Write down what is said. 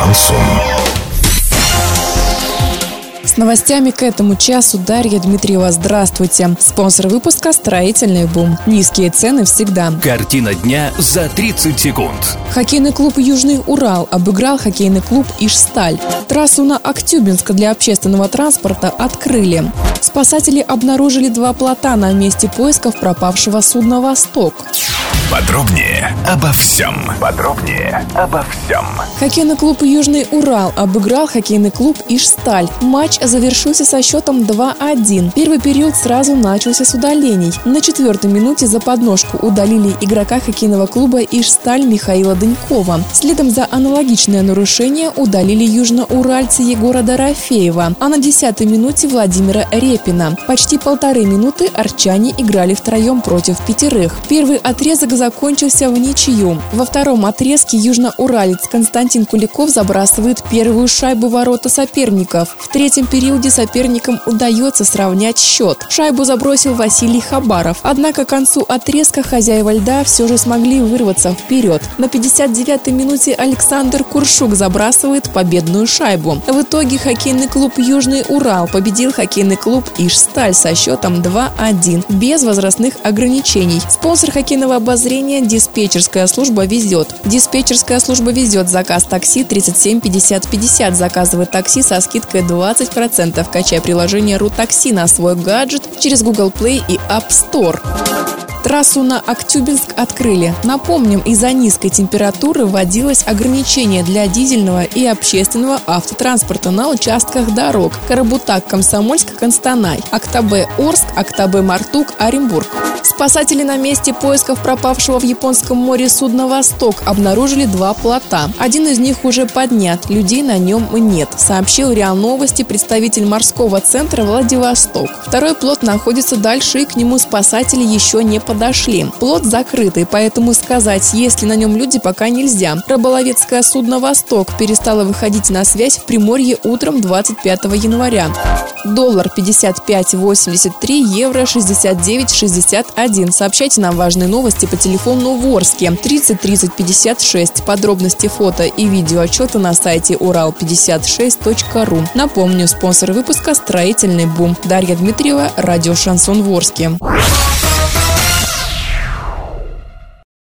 Шансон. С новостями к этому часу Дарья Дмитриева. Здравствуйте. Спонсор выпуска «Строительный бум». Низкие цены всегда. Картина дня за 30 секунд. Хоккейный клуб «Южный Урал» обыграл хоккейный клуб «Ишсталь». Трассу на Актюбинск для общественного транспорта открыли. Спасатели обнаружили два плота на месте поисков пропавшего судна «Восток». Подробнее обо всем. Подробнее обо всем. Хоккейный клуб «Южный Урал» обыграл хоккейный клуб «Ишсталь». Матч завершился со счетом 2-1. Первый период сразу начался с удалений. На четвертой минуте за подножку удалили игрока хоккейного клуба «Ишсталь» Михаила Дынькова. Следом за аналогичное нарушение удалили южноуральца Егора Дорофеева, а на десятой минуте Владимира Репина. Почти полторы минуты арчане играли втроем против пятерых. Первый отрезок закончился в ничью. Во втором отрезке южноуралец Константин Куликов забрасывает первую шайбу ворота соперников. В третьем периоде соперникам удается сравнять счет. Шайбу забросил Василий Хабаров. Однако к концу отрезка хозяева льда все же смогли вырваться вперед. На 59-й минуте Александр Куршук забрасывает победную шайбу. В итоге хоккейный клуб «Южный Урал» победил хоккейный клуб «Ишсталь» со счетом 2-1 без возрастных ограничений. Спонсор хоккейного обозрения зрения диспетчерская служба везет. Диспетчерская служба везет заказ такси 37 50 50. Заказывай такси со скидкой 20%. Качай приложение РУ-такси на свой гаджет через Google Play и App Store. Трассу на Актюбинск открыли. Напомним, из-за низкой температуры вводилось ограничение для дизельного и общественного автотранспорта на участках дорог Карабутак, Комсомольск, Констанай, Актабе, Орск, Актабе, Мартук, Оренбург. Спасатели на месте поисков пропавшего в Японском море судна «Восток» обнаружили два плота. Один из них уже поднят, людей на нем нет, сообщил РИА Новости представитель морского центра Владивосток. Второй плот находится дальше, и к нему спасатели еще не подошли. Плот закрытый, поэтому сказать, есть ли на нем люди, пока нельзя. Рыболовецкое судно «Восток» перестало выходить на связь в Приморье утром 25 января. Доллар 55.83, евро 69.61. Сообщайте нам важные новости по телефону Ворске 30 30 56. Подробности фото и видео отчета на сайте урал56.ру. Напомню, спонсор выпуска «Строительный бум». Дарья Дмитриева, радио «Шансон Ворске».